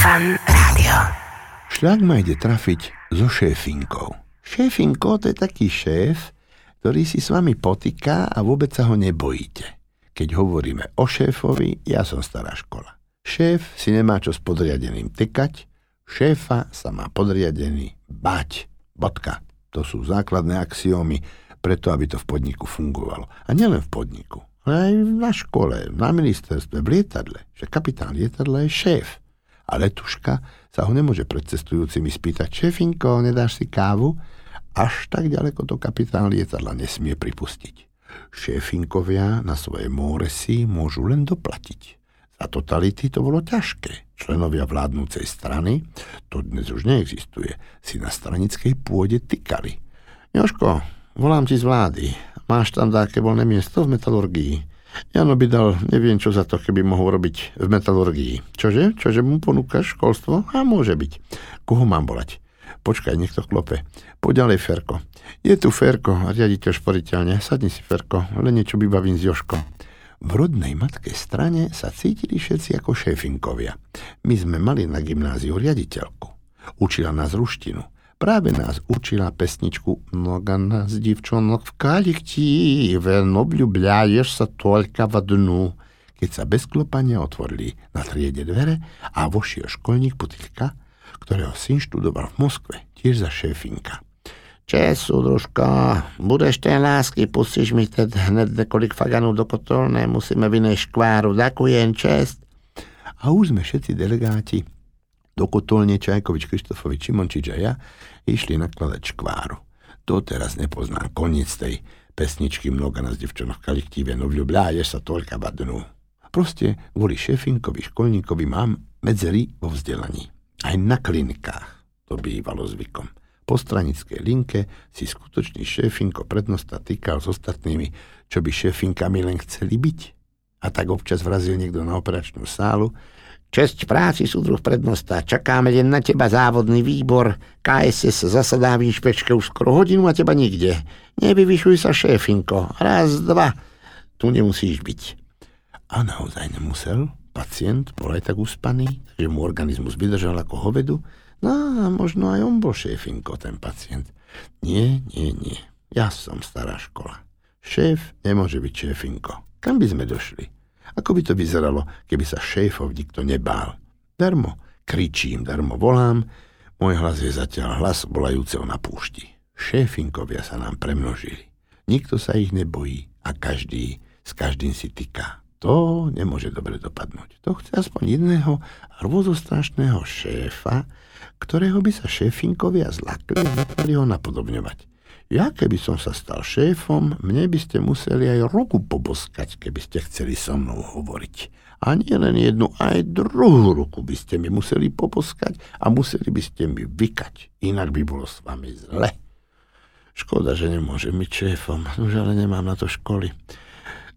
Fan Rádio. Šľak ma ide trafiť so šéfinkou. Šéfinko to je taký šéf, ktorý si s vami potýka a vôbec sa ho nebojíte. Keď hovoríme o šéfovi, ja som stará škola. Šéf si nemá čo s podriadeným tykať, šéfa sa má podriadený bať. Bodka. To sú základné axiómy, preto aby to v podniku fungovalo. A nielen v podniku, ale aj na škole, na ministerstve, v lietadle. Že kapitán lietadla je šéf. A letuška sa ho nemôže pred cestujúcimi spýtať, šéfinko, nedáš si kávu? Až tak ďaleko to kapitán lietadla nesmie pripustiť. Šéfinkovia na svoje móresy môžu len doplatiť. Za totality to bolo ťažké. Členovia vládnúcej strany, to dnes už neexistuje, si na stranickej pôde tykali. Joško, volám ti z vlády. Máš tam také voľné miesto v metalurgii? Jano by dal neviem čo za to, keby mohol robiť v metalurgii. Čože? Čože mu ponúkaš školstvo? A môže byť. Koho mám volať? Počkaj, nech to klope. Poď ďalej, Ferko. Je tu Ferko, riaditeľ šporiteľne. Sadni si, Ferko, len niečo vybavím s Joškom. V rodnej matkej strane sa cítili všetci ako šéfinkovia. My sme mali na gymnáziu riaditeľku. Učila nás ruštinu. Práve nás učila pesničku Mnoga nás divčonok v kolektíve, obľúbľaješ sa toľka v dnu. Keď sa bez klopania otvorili na triede dvere a vošiel školník Putilka, ktorého syn študoval v Moskve, tiež za šéfinka. Čes, súdružko, budeš tej lásky, pustíš mi teď hned nekolik faganů do kotolné, musíme vynej škváru, ďakujem, čest. A už sme všetci delegáti do kotolne Čajkovič, Krištofovič, Šimončič a ja išli nakladať škváru. To teraz nepoznám koniec tej pesničky Mnoga nás devčanov kolektíve, no vľubľáješ sa toľka badnú. Proste kvôli šefinkovi, školníkovi mám medzery vo vzdelaní. Aj na klinikách to bývalo zvykom po stranickej linke si skutočný šéfinko prednosta týkal s ostatnými, čo by šéfinkami len chceli byť. A tak občas vrazil niekto na operačnú sálu. Česť práci, súdruh prednosta, čakáme len na teba závodný výbor. KSS zasadá v inšpečke už skoro hodinu a teba nikde. Nevyvyšuj sa, šéfinko. Raz, dva. Tu nemusíš byť. A naozaj nemusel. Pacient bol aj tak uspaný, že mu organizmus vydržal ako hovedu No a možno aj on bol šéfinko, ten pacient. Nie, nie, nie. Ja som stará škola. Šéf nemôže byť šéfinko. Kam by sme došli? Ako by to vyzeralo, keby sa šéfov nikto nebál? Darmo kričím, darmo volám, môj hlas je zatiaľ hlas volajúceho na púšti. Šéfinkovia sa nám premnožili. Nikto sa ich nebojí a každý s každým si tyká. To nemôže dobre dopadnúť. To chce aspoň jedného rôzostrašného šéfa, ktorého by sa šéfinkovia zlakli a ho napodobňovať. Ja keby som sa stal šéfom, mne by ste museli aj ruku poboskať, keby ste chceli so mnou hovoriť. A nie len jednu, aj druhú ruku by ste mi museli poboskať a museli by ste mi vykať, inak by bolo s vami zle. Škoda, že nemôžem byť šéfom, už ale nemám na to školy.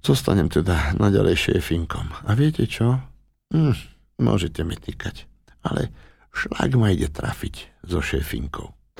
Zostanem teda naďalej šéfinkom. A viete čo? Hm, môžete mi týkať, ale šlak ma ide trafiť so šéfinkou.